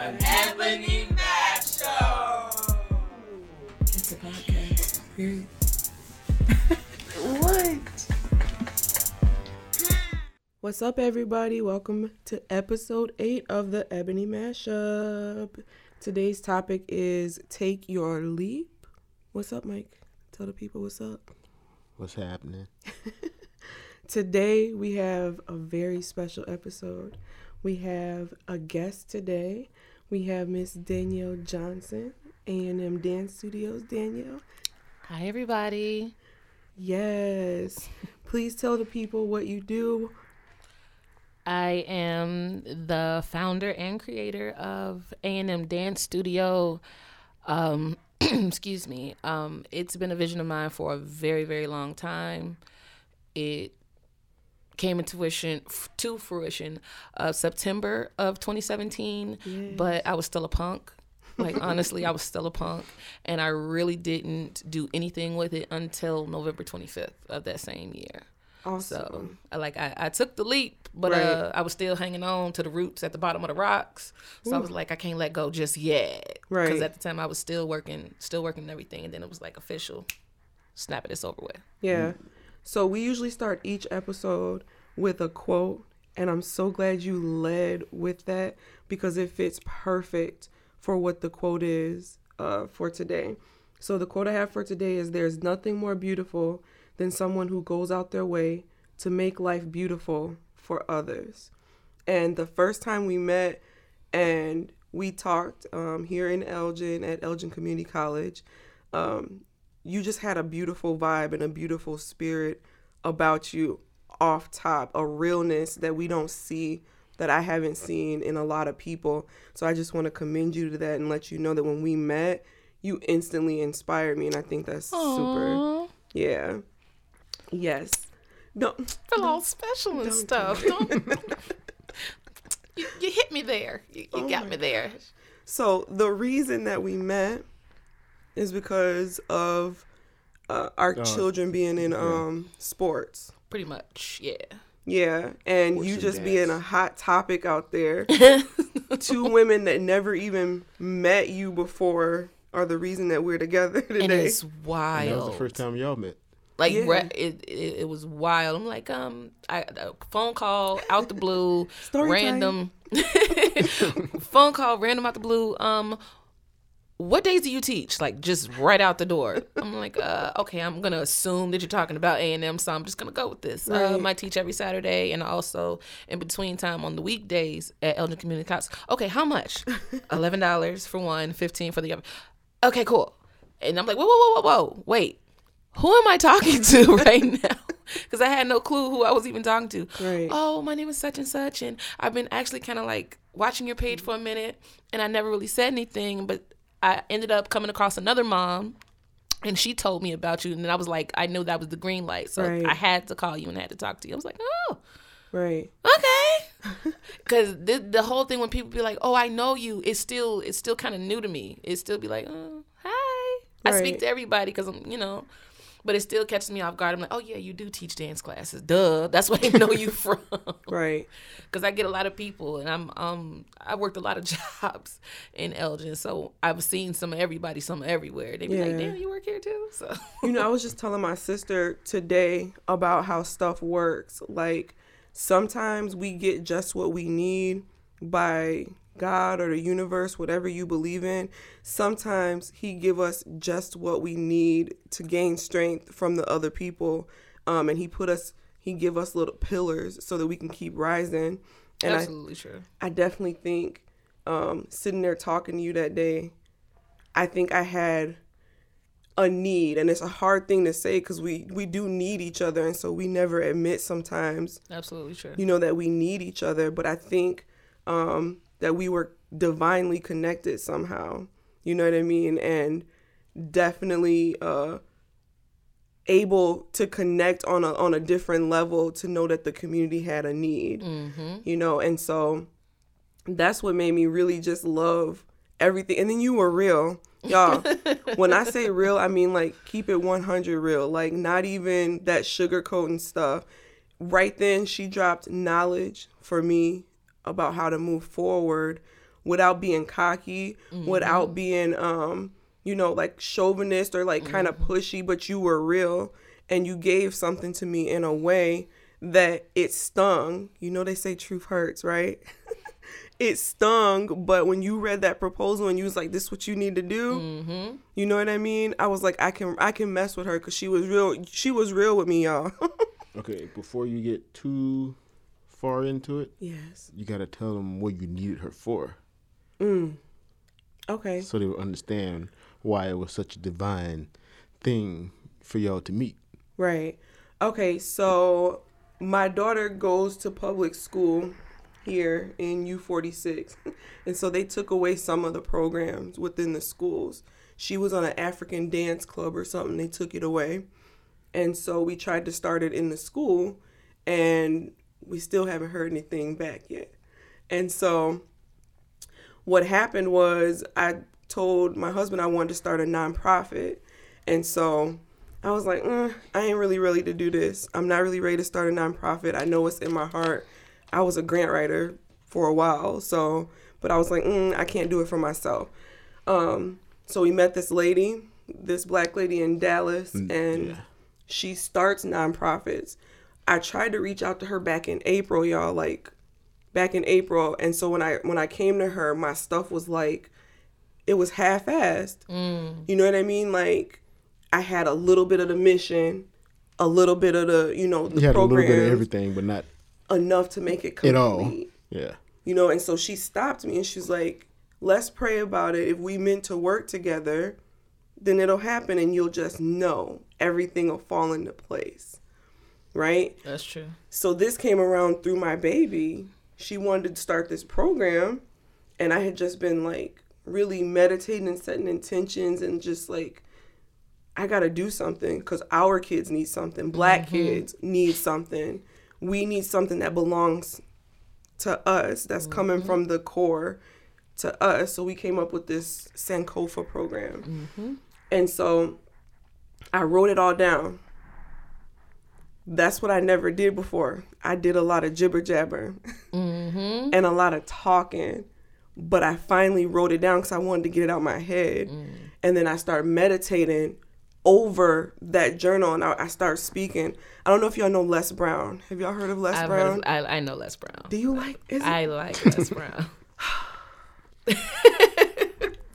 An Ebony Mashup. It's a podcast. Period. What? What's up, everybody? Welcome to episode eight of the Ebony Mashup. Today's topic is Take Your Leap. What's up, Mike? Tell the people what's up. What's happening? Today, we have a very special episode. We have a guest today. We have Miss Danielle Johnson, A&M Dance Studios. Danielle, Hi, everybody. yes. Please tell the people what you do. I am the founder and creator of A&M Dance Studio. Um, excuse me. Um, it's been a vision of mine for a very, very long time. It came into fruition to fruition uh, September of 2017, but I was still a punk. Like honestly, I was still a punk, and I really didn't do anything with it until November 25th of that same year. Awesome. So like I, I took the leap, but Right. uh, I was still hanging on to the roots at the bottom of the rocks. So I was like, I can't let go just yet. Right. Because at the time I was still working, still working and everything, and then it was like official. Snap it, it's over with. Yeah. So we usually start each episode with a quote, and I'm so glad you led with that because it fits perfect for what the quote is uh, for today. So the quote I have for today is There's nothing more beautiful than someone who goes out their way to make life beautiful for others. And the first time we met and we talked um, here in Elgin at Elgin Community College, um, you just had a beautiful vibe and a beautiful spirit about you off top, a realness that we don't see that I haven't seen in a lot of people. So I just want to commend you to that and let you know that when we met, you instantly inspired me and I think that's super. Yeah. Yes. No. Feel all special and don't stuff. Don't- you, you hit me there. You, you Oh got me there. So the reason that we met is because of uh, our Oh, children being in um sports. Pretty much, yeah. Yeah, and Sports you and just being a hot topic out there. Two women that never even met you before are the reason that we're together today. And it's And wild. that was the first time y'all met. Like Yeah. re- it, it, it was wild. I'm like, um, I a phone call out the blue, random phone call, random out the blue. Um, what days do you teach? Like just right out the door. I'm like, uh, okay, I'm gonna assume that you're talking about A and M, so I'm just gonna go with this. Right. Um, I teach every Saturday and also in between time on the weekdays at Elgin Community College. Okay, how much? Eleven dollars for one, fifteen for the other. Okay, cool. And I'm like, whoa, whoa, whoa, whoa, whoa, wait who am I talking to right now? Because I had no clue who I was even talking to. Right. Oh, my name is such and such, and I've been actually kind of like watching your page for a minute, and I never really said anything, but I ended up coming across another mom. And she told me about you, and then I was like, I knew that was the green light, so Right. I had to call you and I had to talk to you. I was like, oh, right. okay because the, the whole thing when people be like oh i know you it's still it's still kind of new to me it still be like oh, hi i speak to everybody because i'm you know but it still catches me off guard. I'm like oh yeah you do teach dance classes. Duh. That's where i know you from. Right. because i get a lot of people and i'm um i worked a lot of jobs in elgin so i've seen some of everybody some everywhere. They be Yeah. like damn you work here too? So. You know, I was just telling my sister today about how stuff works. Like sometimes we get just what we need by God or the universe, whatever you believe in. Sometimes he give us just what we need to gain strength from the other people. Um, and he put us he give us little pillars so that we can keep rising. And I, absolutely true I definitely think um, sitting there talking to you that day, I think I had a need, and it's a hard thing to say because we we do need each other, and so we never admit sometimes, absolutely true you know, that we need each other. But I think um, that we were divinely connected somehow. You know what I mean? And definitely uh, able to connect on a on a different level to know that the community had a need. You know, and so that's what made me really just love everything. And then you were real. Y'all, when I say real, I mean like keep it 100 real. Like not even that sugarcoating stuff. Right then, she dropped knowledge for me about how to move forward without being cocky, mm-hmm. without being um, you know, like chauvinist or like kind of mm-hmm. pushy, but you were real and you gave something to me in a way that it stung. You know they say truth hurts, right? it stung, but when you read that proposal and you was like, "This is what you need to do," mm-hmm. you know what I mean? I was like, I can I can mess with her because she was real. She was real with me, y'all. Okay, before you get too far into it, yes. you gotta tell them what you needed her for, mm. Okay. so they would understand why it was such a divine thing for y'all to meet. Right. Okay, so my daughter goes to public school here in U46. And so they took away some of the programs within the schools. She was on an African dance club or something. They took it away. And so we tried to start it in the school and we still haven't heard anything back yet. And so what happened was I told my husband I wanted to start a nonprofit. And so I was like, mm, I ain't really ready to do this. I'm not really ready to start a nonprofit. I know it's in my heart. I was a grant writer for a while. So, but I was like, mm, I can't do it for myself. Um, so we met this lady, this black lady in Dallas, and yeah. she starts nonprofits. I tried to reach out to her back in April, y'all, like back in April. And so when I when I came to her, my stuff was like it was half-assed. Mm. You know what I mean? Like I had a little bit of the mission, a little bit of the, you know, the You had a little bit of everything, but not enough to make it complete at all. Yeah. you know and so she stopped me and she's like let's pray about it if we meant to work together then it'll happen and you'll just know everything will fall into place right? That's true. so this came around through my baby. She wanted to start this program and i had just been like really meditating and setting intentions and just like i gotta do something because our kids need something. Black mm-hmm. kids need something. We need something that belongs to us that's coming mm-hmm. from the core to us. So we came up with this sankofa program. Mm-hmm. And so i wrote it all down that's what I never did before. I did a lot of jibber jabber mm-hmm. and a lot of talking, but I finally wrote it down because I wanted to get it out my head. Mm. And then I started meditating over that journal and I, I started speaking. I don't know if y'all know Les Brown. Have y'all heard of Les I've Brown? of, I, I know Les Brown. Do you like? Is it- I like Les Brown.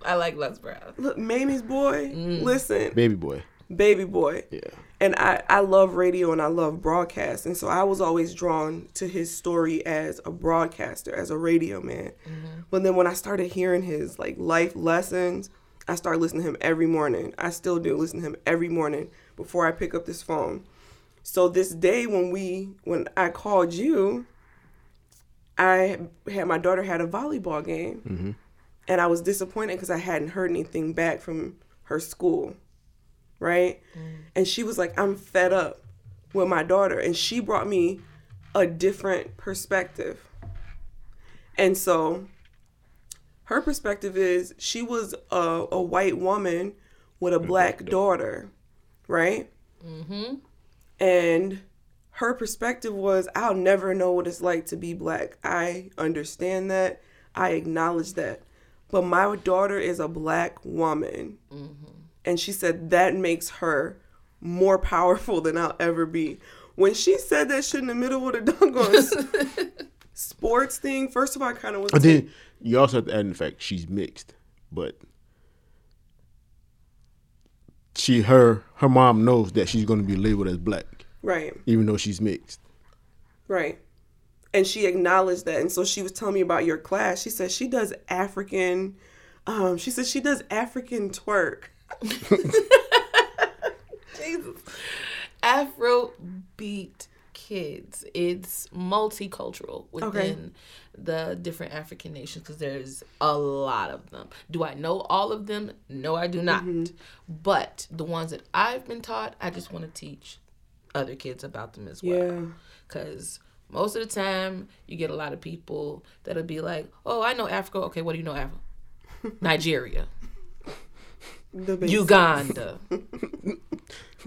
I like Les Brown. look, Mamie's boy. Mm. Listen, Baby boy. baby boy. Yeah. And I, I love radio and I love broadcast. And so I was always drawn to his story as a broadcaster, as a radio man. Mm-hmm. But then when I started hearing his like life lessons, I started listening to him every morning. I still do listen to him every morning before I pick up this phone. So this day when we when I called you, I had my daughter had a volleyball game. Mm-hmm. And I was disappointed because I hadn't heard anything back from her school right? And she was like, I'm fed up with my daughter. And she brought me a different perspective. And so her perspective is she was a, a white woman with a black daughter, right? Mm-hmm. And her perspective was, I'll never know what it's like to be black. I understand that. I acknowledge that. But my daughter is a black woman. And she said that makes her more powerful than I'll ever be. When she said that shit in the middle of the doggone sports thing, first of all, I kind of was. But then you also have to add in the fact she's mixed, but she her her mom knows that she's going to be labeled as black, right, even though she's mixed. right. And she acknowledged that. And so she was telling me about your class. She said she does African, um, she said she does African twerk. Jesus. Afro beat kids. It's multicultural within the different African nations because there's a lot of them. Do I know all of them? No, I do not. Mm-hmm. But the ones that I've been taught, I just want to teach other kids about them as well. Yeah. Because most of the time, you get a lot of people that'll be like, oh, I know Africa. Okay, what do you know Africa? Nigeria. Uganda.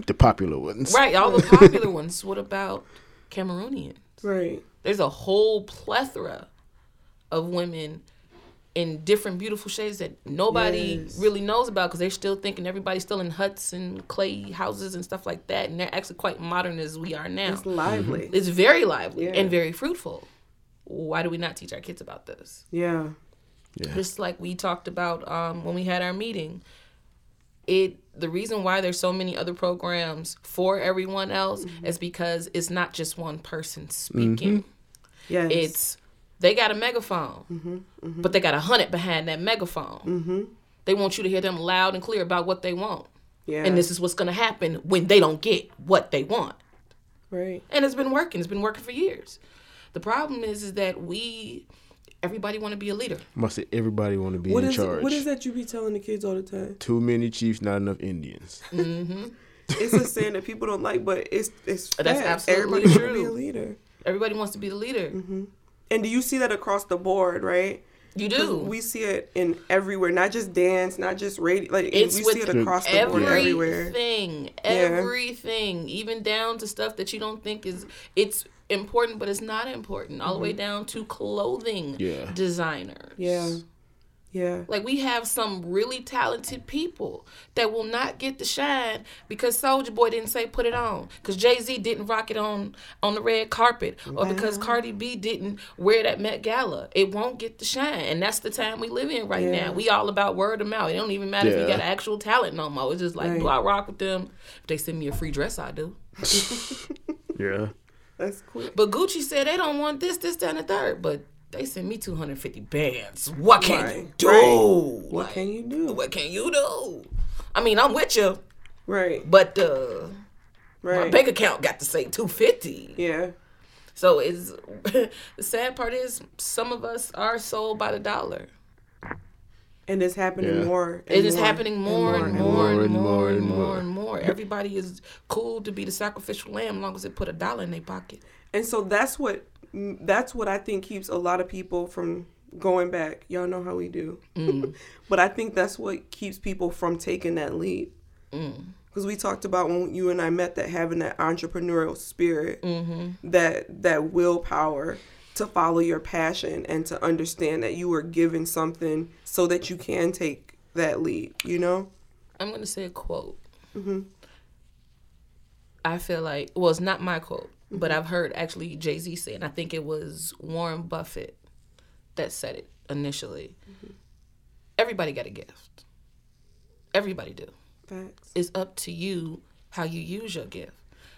The popular ones. Right, all the popular ones. What about Cameroonians? Right. There's a whole plethora of women in different beautiful shades that nobody Yes. really knows about because they're still thinking everybody's still in huts and clay houses and stuff like that, and they're actually quite modern as we are now. It's lively. It's very lively Yeah. and very fruitful. Why do we not teach our kids about this? Yeah. Yeah. Just like we talked about um, when we had our meeting. It the reason why there's so many other programs for everyone else mm-hmm. is because it's not just one person speaking. Mm-hmm. Yes. It's they got a megaphone, mm-hmm. but they got a hundred behind that megaphone. Mm-hmm. They want you to hear them loud and clear about what they want, yeah. and this is what's going to happen when they don't get what they want. right. And it's been working. It's been working for years. The problem is, is that we, everybody want to be a leader. Must say everybody want to be What in is charge. what is that you be telling the kids all the time? Too many chiefs, not enough Indians. Mm-hmm. It's a saying that people don't like, but it's it's That's fact. absolutely Everybody should be a leader. Everybody wants to be the leader. Mm-hmm. And do you see that across the board, right? You do. We see it in everywhere, not just dance, not just radio. Like It's we see it across the board everywhere. everything, everything, even down to stuff that you don't think is it's important, but it's not important. All the way mm-hmm. down to clothing Yeah. designers. Yeah, yeah, Like we have some really talented people that will not get the shine because Soulja Boy didn't say put it on, because Jay Z didn't rock it on on the red carpet, or because Cardi B didn't wear that Met Gala. It won't get the shine, and that's the time we live in right Yeah. now. We all about word of mouth. It don't even matter if you got actual talent no more. It's just like, Right. do I rock with them? If they send me a free dress, I do. Yeah. That's cool. But Gucci said they don't want this, this, that, and the third, but. They sent me 250 bands. What can you do? right. What Like, can you do? what can you do? I mean, I'm with you, Right, but uh, my bank account got to say 250. yeah, So it's the sad part is some of us are sold by the dollar. And it's happening Yeah. more. and It is more happening more and more and more and more and more. more. Everybody is cool to be the sacrificial lamb as long as they put a dollar in their pocket. And so that's what that's what I think keeps a lot of people from going back. Y'all know how we do. Mm. but I think that's what keeps people from taking that leap. Mm. Because we talked about when you and I met that having that entrepreneurial spirit, mm-hmm. that that willpower to follow your passion and to understand that you were given something so that you can take that leap. You know? I'm gonna say a quote. Mm-hmm. I feel like well, it's not my quote, but mm-hmm. I've heard actually Jay Z say, and I think it was Warren Buffett that said it initially. Mm-hmm. Everybody got a gift. Everybody do. Facts. It's up to you how you use your gift.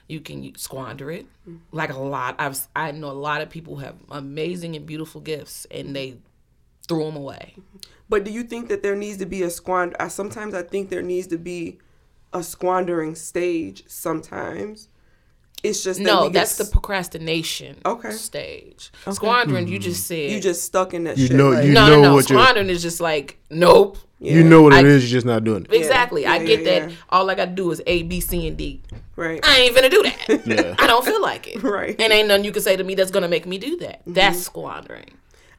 You can squander it, like a lot. I've I know a lot of people who have amazing and beautiful gifts, and they threw them away. But do you think that there needs to be a squander? I, sometimes I think there needs to be a squandering stage. Sometimes it's just that No, we get that's the procrastination Okay. stage. Squandering, you just mm-hmm. said. you just stuck in that. You shit, know- like- you no, know no, no. what you're- Squandering is just like, nope. You know what it I- is, you're just not doing it. Exactly. I yeah, get yeah, that. yeah. All I got to do is A, B, C, and D. right, I ain't gonna do that. Yeah. I don't feel like it. Right. And ain't nothing you can say to me that's going to make me do that. That's squandering.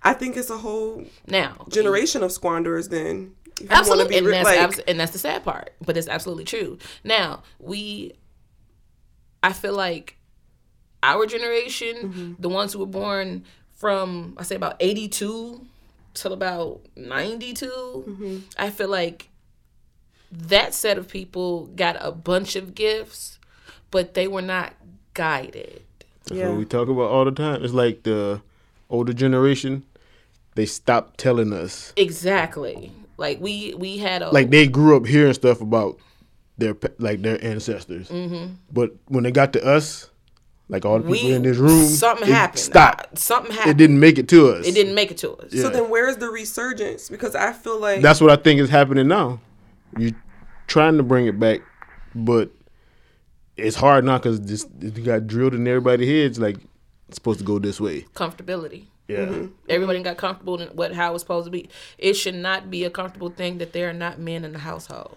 I think it's a whole Now, generation of squanderers. Then If you wanna Absolutely, and re- that's like- abs- and that's the sad part, but it's absolutely true. Now we, I feel like our generation, Mm-hmm. the ones who were born from I say about eighty two till about 92 Mm-hmm. I feel like that set of people got a bunch of gifts, but they were not guided. That's Yeah. what we talk about all the time. It's like the older generation, they stopped telling us. Exactly. Like we we had a Like they grew up hearing stuff about their like their ancestors, Mm-hmm. but when they got to us, like all the people we in this room, something it happened. Stopped. Uh, something happened. It didn't make it to us. It didn't make it to us. Yeah. So then, where is the resurgence? Because I feel like That's what I think is happening now. You're trying to bring it back, but it's hard now because this it got drilled in everybody's heads. Like it's supposed to go this way. Comfortability. Yeah. Mm-hmm. Everybody got comfortable in what how it's supposed to be. It should not be a comfortable thing that there are not men in the household.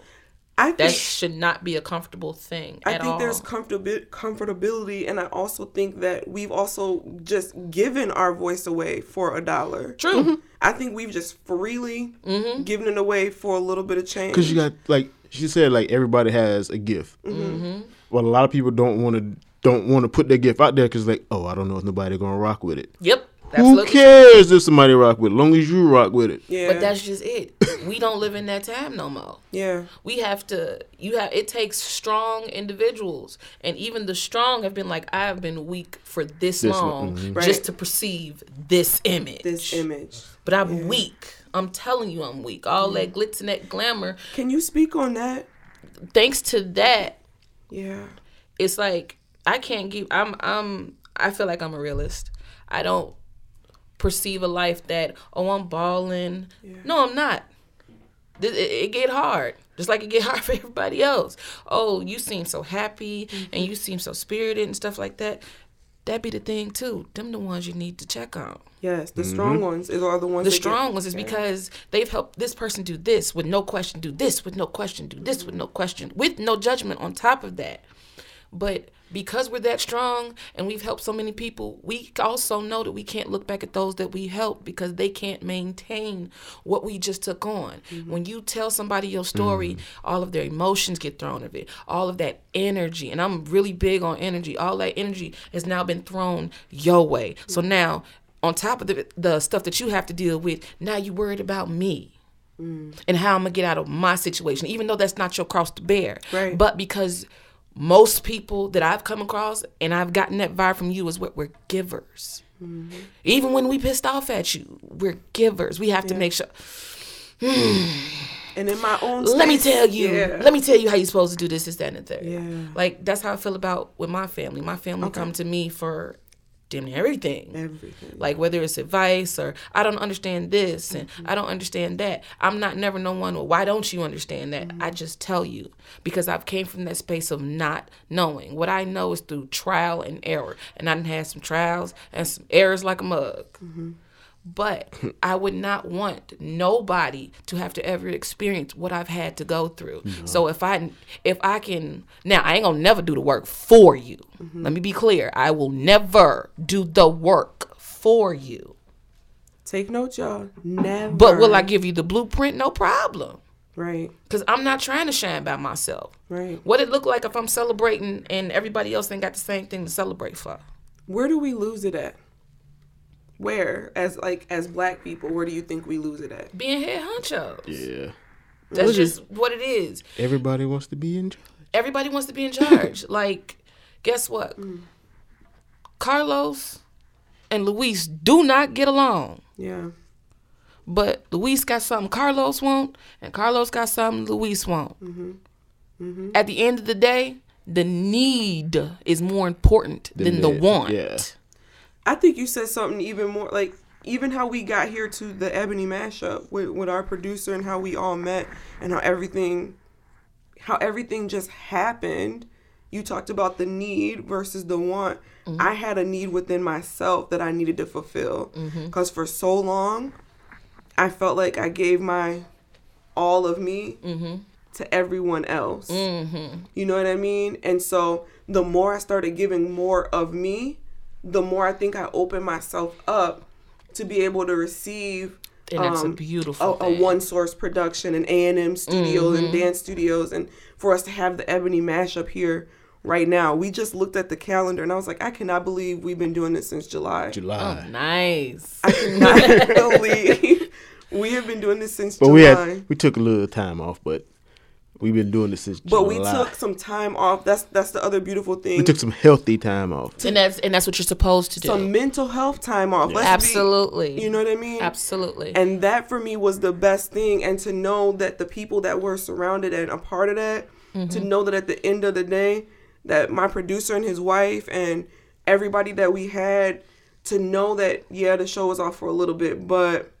I That think should not be a comfortable thing I at think all. there's comfortabi- comfortability, and I also think that we've also just given our voice away for a dollar. True. I think we've just freely Mm-hmm. given it away for a little bit of change. Because you got like she said, like everybody has a gift. Mm-hmm. Well, a lot of people don't want to don't want to put their gift out there because like, oh, I don't know if nobody gonna rock with it. Yep. That's Who cares if somebody rock with it? Long as you rock with it. Yeah. But that's just it. we don't live in that time no more. yeah. We have to. You have. It takes strong individuals, and even the strong have been like, I have been weak for this, This long long, mm-hmm. Right. just to perceive this image. This image. But I'm weak. I'm telling you, I'm weak. All that glitz and that glamour. Can you speak on that? Thanks to that, Yeah. it's like I can't give. I'm. I'm. I feel like I'm a realist. I don't perceive a life that oh I'm balling. No, I'm not. It, it, it get hard, just like it get hard for everybody else. Oh, you seem so happy and mm-hmm. you seem so spirited and stuff like that. That be the thing too. Them the ones you need to check on. Yes. The mm-hmm. strong ones is are the ones. The that get- strong ones is because they've helped this person do this with no question, do this with no question, do this with no question, with no judgment on top of that. But because we're that strong and we've helped so many people, we also know that we can't look back at those that we helped because they can't maintain what we just took on. Mm-hmm. When you tell somebody your story, mm. all of their emotions get thrown of it, all of that energy, and I'm really big on energy, all that energy has now been thrown your way. So mm. now, on top of the, the stuff that you have to deal with, now you're worried about me mm. and how I'm gonna get out of my situation, even though that's not your cross to bear. Right. But because most people that I've come across and I've gotten that vibe from you is what we're givers. Mm-hmm. Even when we pissed off at you, we're givers. We have to make sure. And in my own. Let me tell you. Yeah. Let me tell you how you're supposed to do this, this, that, and the third. Yeah. Like that's how I feel about with my family. My family come to me for damn near everything. Everything. Like whether it's advice or I don't understand this and Mm-hmm. I don't understand that. I'm not never no one. Well, why don't you understand that? Mm-hmm. I just tell you because I've came from that space of not knowing. What I know is through trial and error, and I done had some trials and some errors like a mug. Mm-hmm. But I would not want nobody to have to ever experience what I've had to go through. Mm-hmm. So if I if I can now I ain't gonna never do the work for you. Mm-hmm. Let me be clear. I will never do the work for you. Take note, y'all. Never. But will I give you the blueprint? No problem. Right. Cause I'm not trying to shine by myself. Right. What it look like if I'm celebrating and everybody else ain't got the same thing to celebrate for? Where do we lose it at? Where, as like as black people, where do you think we lose it at? Being head honchos. Yeah. That's just what it is. Everybody wants to be in charge. everybody wants to be in charge. like, guess what? Mm. Carlos and Luis do not get along. Yeah. But Luis got something Carlos want, and Carlos got something Luis want. Mm-hmm. Mm-hmm. At the end of the day, the need is more important than, Than the that, want. yeah. I think you said something even more like even how we got here to the Ebony mashup with, with our producer and how we all met and how everything how everything just happened. You talked about the need versus the want. Mm-hmm. I had a need within myself that I needed to fulfill mm-hmm. because for so long I felt like I gave my all of me mm-hmm. to everyone else. You know what I mean? And so the more I started giving more of me, the more I think I open myself up to be able to receive And that's a um, beautiful a, a one source production and A and M studios Mm-hmm. and dance studios, and for us to have the Ebony mashup here right now. We just looked at the calendar and I was like, I cannot believe we've been doing this since July. July. Oh, nice. I cannot believe we have been doing this since but July. we had we took a little time off, but we've been doing this since but we took some time off. That's that's the other beautiful thing. we took some healthy time off. and that's and that's what you're supposed to do. some mental health time off. Let's be- Absolutely. you know what I mean? Absolutely. And that for me was the best thing. And to know that the people that were surrounded and a part of that, to mm-hmm. know that at the end of the day, that my producer and his wife and everybody that we had, to know that, yeah, the show was off for a little bit, but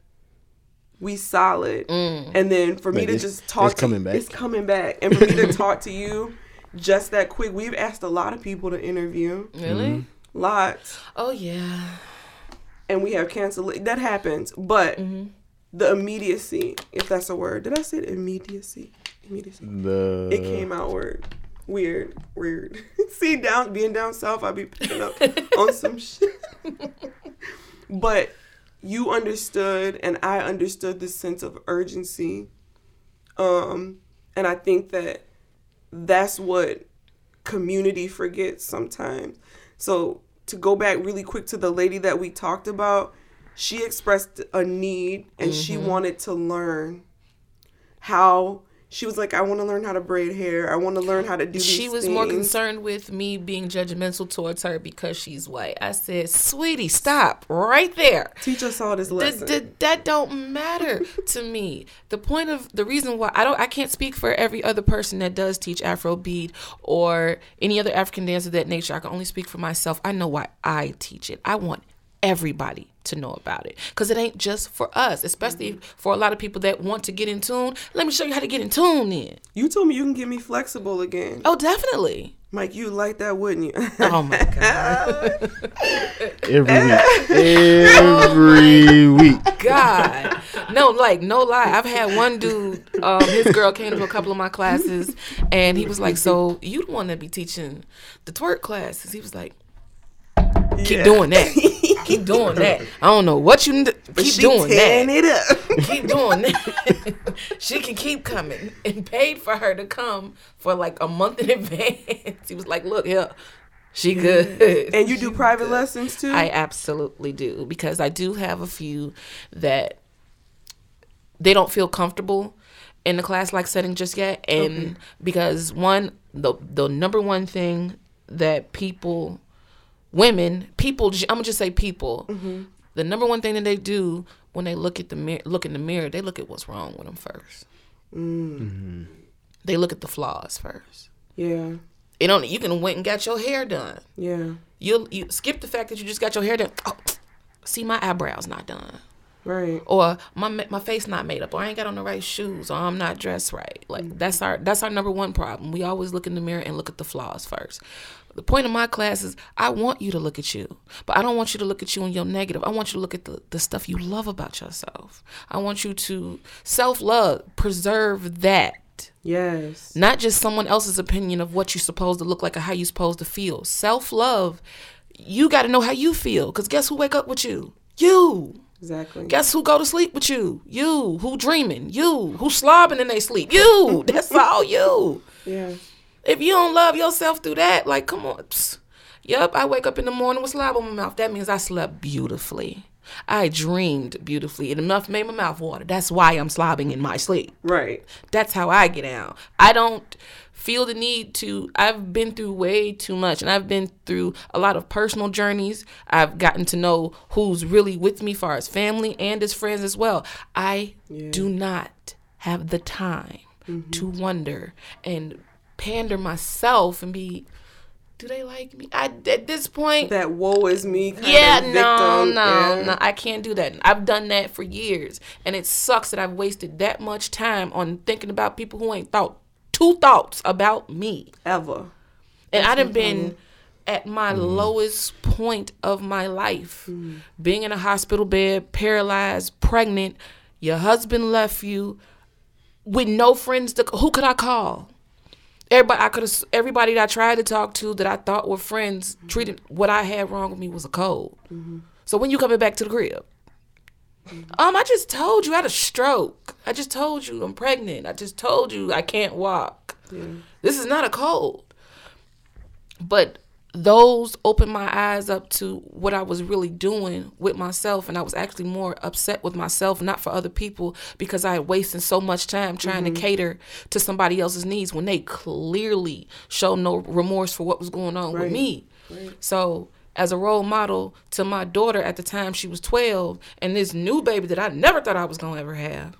we solid. And then for me Like, to it's- just talk it's to coming back. It's coming back. And for me to talk to you just that quick, we've asked a lot of people to interview. really? Lots Oh yeah. and we have cancel that happens but Mm-hmm. the immediacy if that's a word did i say immediacy immediacy The it came out word weird weird see down being down south i be picking up on some shit but you understood and i understood the sense of urgency um and i think that that's what community forgets sometimes so to go back really quick to the lady that we talked about she expressed a need and she Mm-hmm. wanted to learn how she was like, I want to learn how to braid hair. I want to learn how to do these She was more concerned with me being judgmental towards her because she's white. I said, "Sweetie, stop right there." Teach us all this Th- lesson. th- that don't matter to me. The point of the reason why I don't I can't speak for every other person that does teach Afrobeat or any other African dance of that nature. I can only speak for myself. I know why I teach it. I want everybody to know about it because it ain't just for us, especially for a lot of people that want to get in tune. Let me show you how to get in tune. Then, you told me you can get me flexible again. oh, definitely. Mike, you like that, wouldn't you? Oh my god. Every week. Every week. God. No, like no lie. I've had one dude, um, his girl came to a couple of my classes and he was like, So you the one that be teaching the twerk classes. He was like, Keep Yeah. doing that. Keep doing that. I don't know what you n- keep doing that. it up. Keep doing that. she can keep coming and paid for her to come for like a month in advance. He was like, Look here, she mm-hmm. good. and you do private lessons too? I absolutely do because I do have a few that they don't feel comfortable in the class like setting just yet and because one the the number one thing that people women people I'm gonna just say people. Mm-hmm. The number one thing that they do when they look at the mirror look in the mirror they look at what's wrong with them first. Mm. Mm-hmm. They look at the flaws first. Yeah. you don't you can went and got your hair done. Yeah. you you skip the fact that you just got your hair done. Oh, see my eyebrows not done, Right. or my my face not made up, or I ain't got on the right shoes, or I'm not dressed right. Like mm. that's our that's our number one problem. We always look in the mirror and look at the flaws first. The point of my class is I want you to look at you, but I don't want you to look at you in your negative. I want you to look at the, the stuff you love about yourself. I want you to self love, preserve that Yes. not just someone else's opinion of what you're supposed to look like or how you're supposed to feel. Self love, you got to know how you feel. Because guess who wake up with you? You. Exactly. Guess who go to sleep with you? You. Who dreaming? You. Who slobbing in they sleep? You. That's all you. yeah. If you don't love yourself through that, like, come on. Psst. Yup, I wake up in the morning with slob on my mouth. That means I slept beautifully. I dreamed beautifully. And enough made my mouth water. That's why I'm slobbing in my sleep. Right. That's how I get out. I don't feel the need to I've been through way too much and I've been through a lot of personal journeys. I've gotten to know who's really with me far as family and as friends as well. I do not have the time mm-hmm. to wonder and pander myself and be do they like me? I at this point That woe is me kind yeah, no, no, yeah. no. I can't do that. I've done that for years, and it sucks that I've wasted that much time on thinking about people who ain't thought two thoughts about me. Ever. And I'd have been at my mm-hmm. lowest point of my life, being in a hospital bed, paralyzed, pregnant. Your husband left you with no friends. To, who could I call? Everybody I could have. Everybody that I tried to talk to that I thought were friends treated what I had wrong with me was a cold. So when you coming back to the crib? Um, I just told you I had a stroke. I just told you I'm pregnant. I just told you I can't walk. This is not a cold. But those opened my eyes up to what I was really doing with myself. And I was actually more upset with myself, not for other people, because I had wasted so much time trying to cater to somebody else's needs when they clearly showed no remorse for what was going on with Right. me. So, as a role model to my daughter at the time she was 12 and this new baby that I never thought I was going to ever have,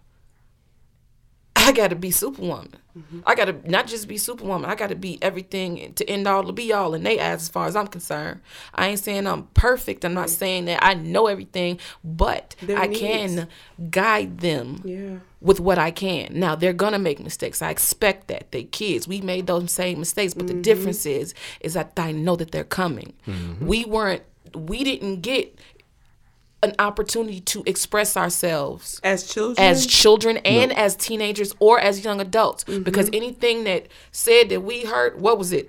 I got to be superwoman. Mm-hmm. I got to not just be superwoman. I got to be everything to end all to be all in they eyes as far as I'm concerned. I ain't saying I'm perfect. I'm not saying that I know everything, but Their I needs. can guide them Yeah. With what I can. Now they're gonna make mistakes. I expect that. They kids. We made those same mistakes, but the mm-hmm. difference is is that I know that they're coming. Mm-hmm. We weren't we didn't get an opportunity to express ourselves As children. as children and as teenagers or as young adults mm-hmm. because anything that said that we heard what was it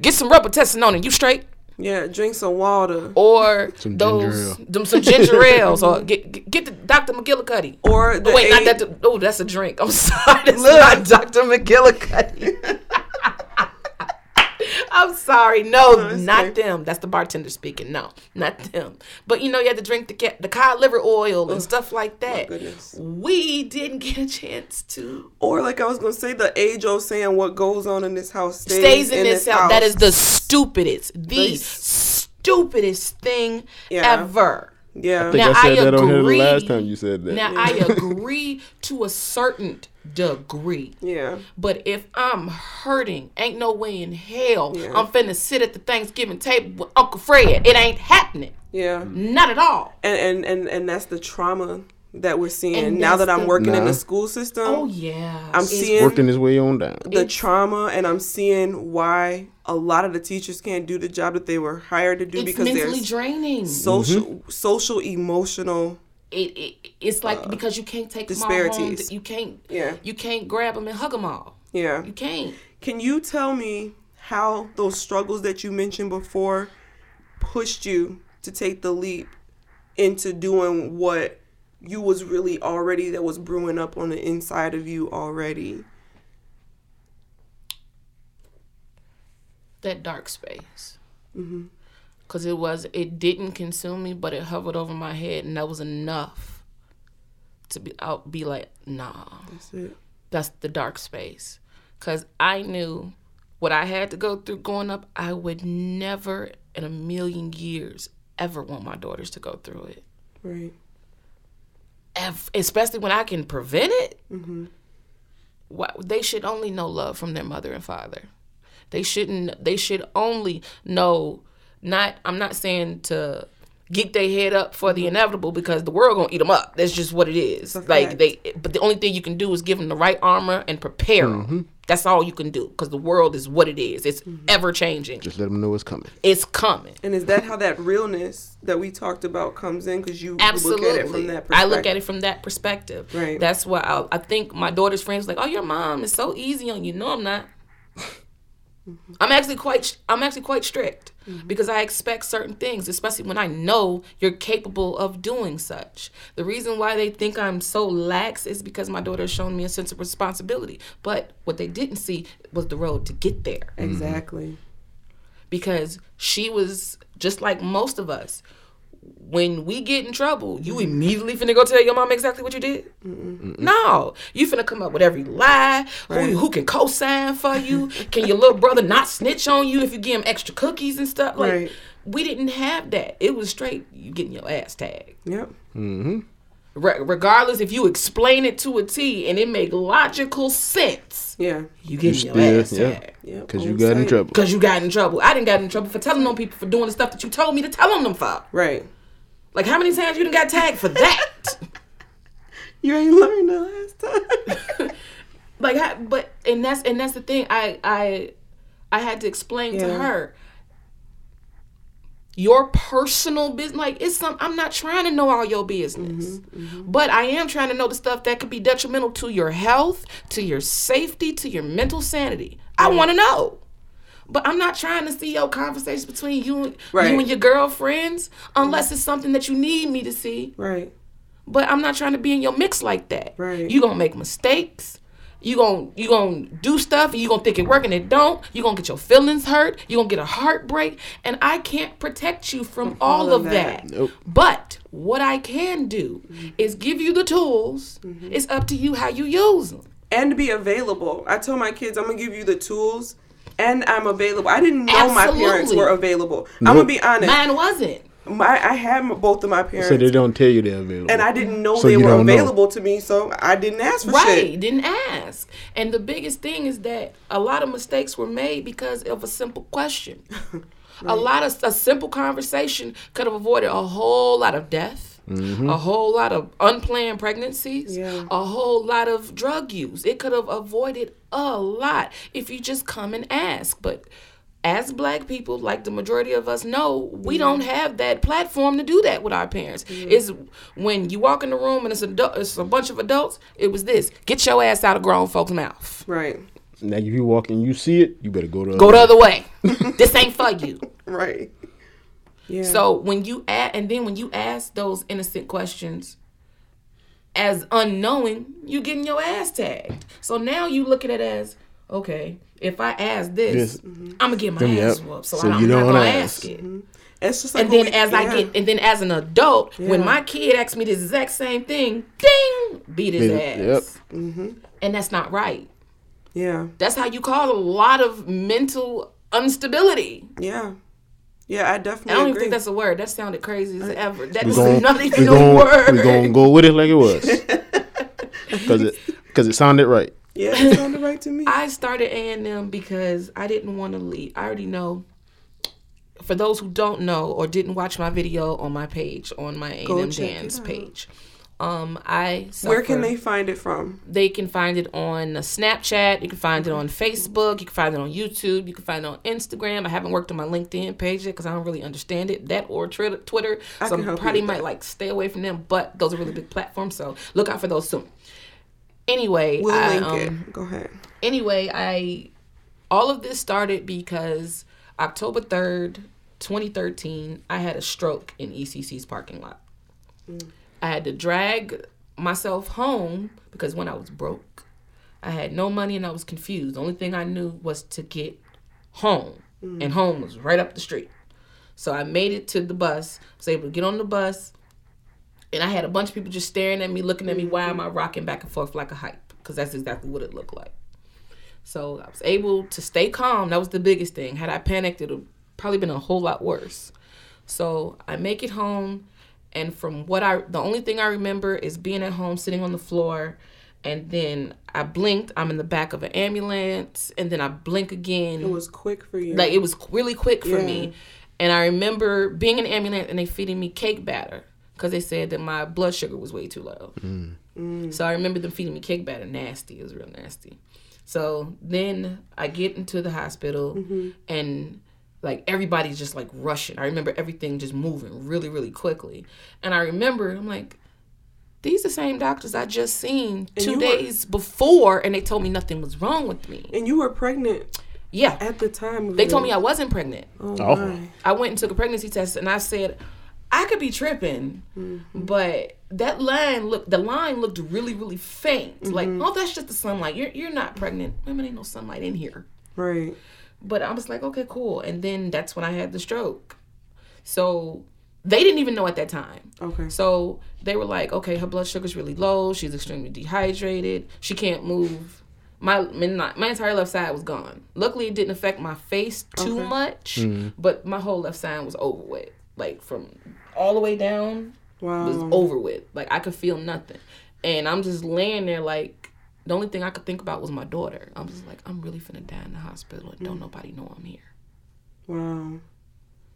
get some rubber testing on it you straight yeah. Drink some water. or Some ginger those ale. them some ginger ales or get get, get the Dr. McGillicuddy Or the Oh, wait, not that. Oh, that's a drink. I'm sorry. That's Look. not Dr. McGillicuddy. I'm sorry. No, not them. That's the bartender speaking. No, not them. But you know, you had to drink the the cod liver oil and stuff like that. goodness. We didn't get a chance to Or like I was gonna say, the age old saying, "What goes on in this house stays, stays in this house. That is the stupidest, the The stupidest thing Yeah. ever. Yeah. I think Now, I said I that on here the agree. last time you said that. Now I agree to a certain degree. yeah. But if I'm hurting, ain't no way in hell Yeah. I'm finna sit at the Thanksgiving table with Uncle Fred. It ain't happening. Yeah. Not at all. And and and, and that's the trauma that we're seeing And now that I'm the- working in the school system. Oh yeah. I'm It's- seeing Working his way on down. the it's- trauma and I'm seeing why a lot of the teachers can't do the job that they were hired to do it's because mentally there's draining. social mm-hmm. social emotional it, it it's like uh, because you can't take them all home. disparities. You can't. Yeah. You can't grab them and hug them all. yeah. You can't. Can you tell me how those struggles that you mentioned before pushed you to take the leap into doing what you was really already that was brewing up on the inside of you already? That dark space. Mm-hmm. Cause it was. It didn't consume me, but it hovered over my head, and that was enough to be. I'll be like, nah. That's it. that's the dark space because i knew what i had to go through growing up i would never in a million years ever want my daughters to go through it Right. Ev- especially when i can prevent it Mm-hmm. Why, they should only know love from their mother and father. They shouldn't they should only know not i'm not saying to get their head up for the inevitable because the world gonna eat them up. That's just what it is. A like fact. they but the only thing you can do is give them the right armor and prepare them that's all you can do because the world is what it is it's mm-hmm. ever changing Just let them know it's coming. it's coming And is that how that realness that we talked about comes in? Because you look at Absolutely. it from that perspective. I look at it from that perspective. Right. That's why I, I think my daughter's friends like, oh, your mom is so easy on you. No, I'm not. Mm-hmm. I'm actually quite I'm actually quite strict Mm-hmm. because I expect certain things, especially when I know you're capable of doing such. The reason why they think I'm so lax is because my daughter has shown me a sense of responsibility. But what they didn't see was the road to get there Exactly. because she was just like most of us. When we get in trouble, you immediately finna go tell your mom exactly what you did. No, you finna come up with every lie. Who, who can co-sign for you? can your little brother not snitch on you if you give him extra cookies and stuff? Like Right. we didn't have that. It was straight you getting your ass tagged. Yep. Mm-hmm. Re- regardless if you explain it to a T and it make logical sense, Yeah. you getting your Still, ass yeah. tagged. Yep. Because on you got in trouble. Because you got in trouble. I didn't got in trouble for telling them people for doing the stuff that you told me to tell them them for. Right. Like how many times you done got tagged for that? You ain't learned the last time. like, how, but and that's and that's the thing. I I I had to explain to her your personal business. Like it's some. I'm not trying to know all your business, mm-hmm, mm-hmm. but I am trying to know the stuff that could be detrimental to your health, to your safety, to your mental sanity. I want to know. But I'm not trying to see your conversations between you and Right. you and your girlfriends unless it's something that you need me to see. right. But I'm not trying to be in your mix like that. Right. You gonna make mistakes. You gonna you gonna do stuff and you gonna think it working it don't. You gonna get your feelings hurt. You gonna get a heartbreak, and I can't protect you from all, all of of that. that. Nope. But what I can do Mm-hmm. is give you the tools. It's up to you how you use them. and be available. I tell my kids I'm gonna give you the tools and I'm available. I didn't know my parents were available. I'm gonna be honest. Mine wasn't. My I had m- both of my parents So they don't tell you they're available. and I didn't know So they were don't know. available to me, so I didn't ask for Right, shit. didn't ask. And the biggest thing is that a lot of mistakes were made because of a simple question. A lot of a simple conversation could have avoided a whole lot of death, mm-hmm. a whole lot of unplanned pregnancies, Yeah. a whole lot of drug use. It could have avoided a lot if you just come and ask. But as black people, like the majority of us know, we don't mm-hmm. have that platform to do that with our parents. Mm-hmm. It's when you walk in the room and it's, adult, it's a bunch of adults, it was this get your ass out of grown folks' mouth. Right. now if you walk and you see it, you better go to Go the other way. this ain't for you. Right. Yeah. So when you ask, and then when you ask those innocent questions as unknowing, you getting your ass tagged. So now you look at it as, okay, if I ask this, This- I'm gonna get my Then, yep. ass whooped, so, So I'm you not don't gonna wanna ask ask. it. It's just like And then we- as I get, and then as an adult, when my kid asks me the exact same thing, ding, beat his Beat ass. yep. Mm-hmm. And that's not right. yeah, That's how you cause a lot of mental instability. yeah, yeah. I definitely. I don't even think that's a word. That sounded crazy as ever. That We is not even a gon' word. We're gonna go with it like it was, cause it cause it sounded right. Yeah, it sounded right to me. I started A and M because I didn't want to leave. I already know. For those who don't know or didn't watch my video on my page on my A and M dance page, um, I Where can they find it from? They can find it on Snapchat. You can find it on Facebook. You can find it on YouTube. You can find it on Instagram. I haven't worked on my LinkedIn page yet because I don't really understand it. That or Twitter. I so can I help you probably might that. like stay away from them. But those are really big platforms, so look out for those soon. Anyway, We'll I, link um, it. Go ahead. anyway, I all of this started because October 3rd, 2013, I had a stroke in ECC's parking lot. I had to drag myself home because when I was broke, I had no money and I was confused. The only thing I knew was to get home, and home was right up the street. So I made it to the bus, was able to get on the bus, and I had a bunch of people just staring at me, looking at me. Why am mm-hmm. I rocking back and forth like a hype? Because that's exactly what it looked like. So I was able to stay calm. That was the biggest thing. Had I panicked, it would probably been a whole lot worse. So I make it home, and from what I, the only thing I remember is being at home, sitting on the floor, and then I blinked. I'm in the back of an ambulance, and then I blink again It was quick for you. like it was really quick for Yeah. me and i remember being in an ambulance and they feeding me cake batter because they said that my blood sugar was way too low. Mm. So i remember them feeding me cake batter nasty it was real nasty. So then i get into the hospital mm-hmm. and like everybody's just like rushing. I remember everything just moving really really quickly. And i remember i'm like these are the same doctors i just seen And two you were- days before and they told me nothing was wrong with me. And you were pregnant yeah. at the time. Of they told me i wasn't pregnant. Oh, Oh. my. I went and took a pregnancy test and I said, I could be tripping, mm-hmm. but that line look the line looked really, really faint. Like, mm-hmm. oh, that's just the sunlight. You're you're not pregnant. Women ain't no sunlight in here. Right. But I was like, okay, cool. And then that's when I had the stroke. So they didn't even know at that time. Okay. So they were like, okay, her blood sugar's really low. She's extremely dehydrated. She can't move. My my, my entire left side was gone. Luckily, it didn't affect my face too Okay. much, mm. but my whole left side was over with. Like from all the way down was over with. Like I could feel nothing, and I'm just laying there like. The only thing I could think about was my daughter. I'm just like, I'm really finna die in the hospital and don't nobody know I'm here. Wow.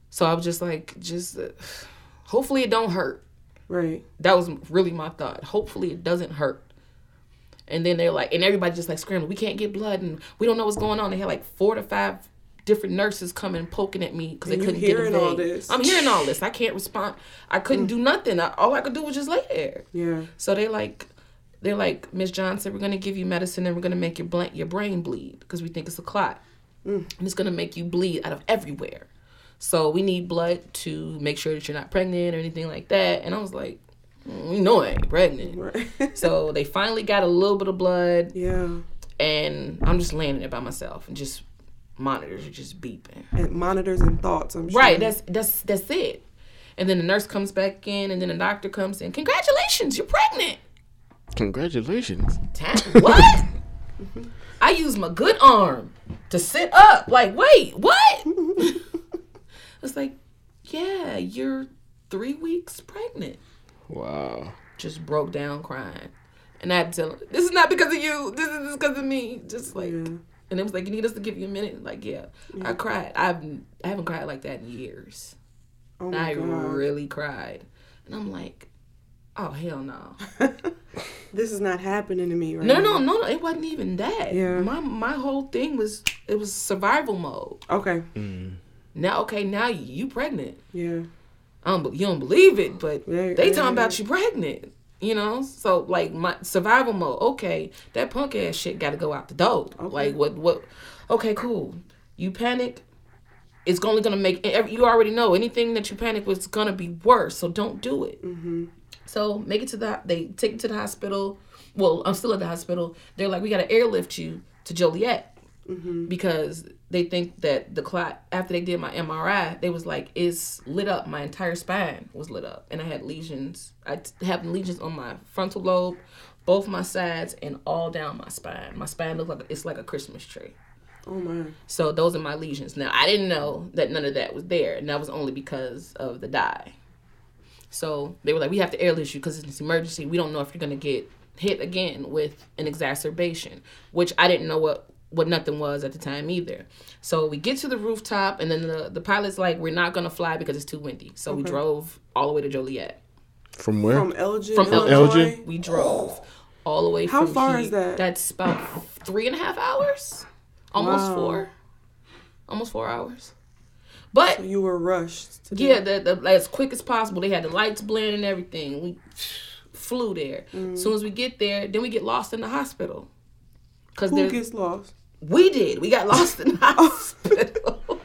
So I was just like, just uh, hopefully it don't hurt. Right. That was really my thought. Hopefully it doesn't hurt. And then they're like, and everybody just like screaming, we can't get blood and we don't know what's going on. They had like four to five different nurses coming poking at me because they couldn't get hearing all this. I'm hearing all this. I can't respond. I couldn't do nothing. I, all I could do was just lay there. Yeah. So they like, they're like, Miss Johnson, we're gonna give you medicine and we're gonna make your bl- your brain bleed because we think it's a clot, and it's gonna make you bleed out of everywhere. So we need blood to make sure that you're not pregnant or anything like that. And I was like, "Mm, we know I ain't pregnant. Right. so they finally got a little bit of blood, yeah. and I'm just laying there by myself, and just monitors are just beeping. And monitors and thoughts. I'm sure. Right, that's that's that's it. And then the nurse comes back in, and then the doctor comes in. Congratulations, you're pregnant. Congratulations. Damn, what? I use my good arm to sit up. Like, wait, what? it's like, yeah, you're three weeks pregnant. Wow. Just broke down crying. And I had to tell him, this is not because of you. This is because of me. Just like, Yeah. And it was like, you need us to give you a minute. Like, yeah, I cried. I've I haven't cried like that in years. Oh And my I god. really cried. And I'm like, oh hell no. this is not happening to me right No, now. no, no, no. It wasn't even that. Yeah. My my whole thing was it was survival mode. Okay. Mm. Now, okay, now you pregnant. Yeah. I don't, you don't believe it, but Yeah, they yeah, talking yeah. about you pregnant. You know, so like my survival mode. Okay, that punk ass shit got to go out the door. Okay. Like what? What? Okay, cool. You panic. It's only gonna make you already know anything that you panic was gonna be worse. So don't do it. Mm-hmm. So make it to the they take it to the hospital. Well, I'm still at the hospital. They're like, we gotta airlift you to Joliet Mm-hmm. because they think that the clot after they did my MRI, they was like it's lit up. My entire spine was lit up, and I had lesions. I have lesions on my frontal lobe, both my sides, and all down my spine. My spine looked like it's like a Christmas tree. Oh my. So those are my lesions. Now I didn't know that none of that was there, and that was only because of the dye. So they were like, "We have to airlift you because it's an emergency. We don't know if you're gonna get hit again with an exacerbation," which I didn't know what what nothing was at the time either. So we get to the rooftop, and then the the pilot's like, "We're not gonna fly because it's too windy." So we drove all the way to Joliet. From where? From Elgin, From Illinois. Elgin? We drove all the way. How from far he- is that? That's about three and a half hours, almost Wow. four, almost four hours. But You were rushed. To yeah, the, the as quick as possible. They had the lights blaring and everything. We flew there. Mm. As soon as we get there, then we get lost in the hospital. Cause Who gets lost? We did. We got lost in the oh. hospital.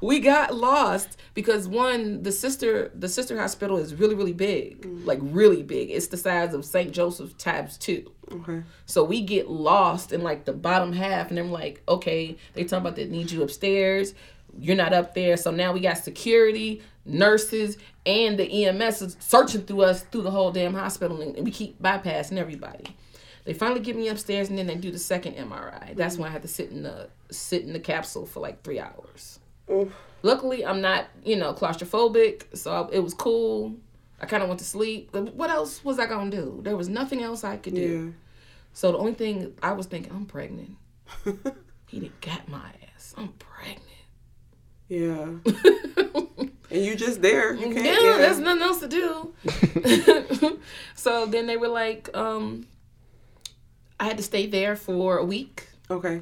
we got lost because one, the sister, the sister hospital is really, really big, mm. like really big. It's the size of St. Joseph times two. Okay. So we get lost in like the bottom half, and I'm like, okay, they talking about they need you upstairs. You're not up there. So now we got security, nurses, and the EMS is searching through us through the whole damn hospital, and we keep bypassing everybody. They finally get me upstairs, and then they do the second MRI. That's when I had to sit in the sit in the capsule for like three hours. Oof. Luckily, I'm not, you know, claustrophobic, so it was cool. I kind of went to sleep. What else was I gonna do? There was nothing else I could do. Yeah. So the only thing I was thinking, I'm pregnant. he done got my ass. I'm pregnant. Yeah. and you just there. You Yeah, can't. there's nothing else to do. so then they were like, um, I had to stay there for a week. Okay.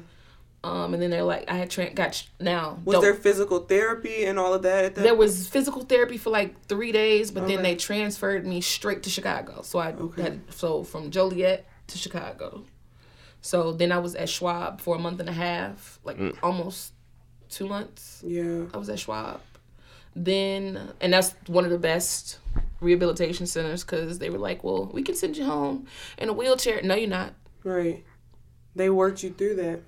Um, and then they're like, I had tra- got sh- now. Was don't- there physical therapy and all of that? At that there was physical therapy for like three days, but then they transferred me straight to Chicago. So I had so from Joliet to Chicago. So then I was at Schwab for a month and a half, like almost two months. Yeah. I was at Schwab. Then, and that's one of the best rehabilitation centers because they were like, well, we can send you home in a wheelchair. No, you're not. Right. They worked you through that.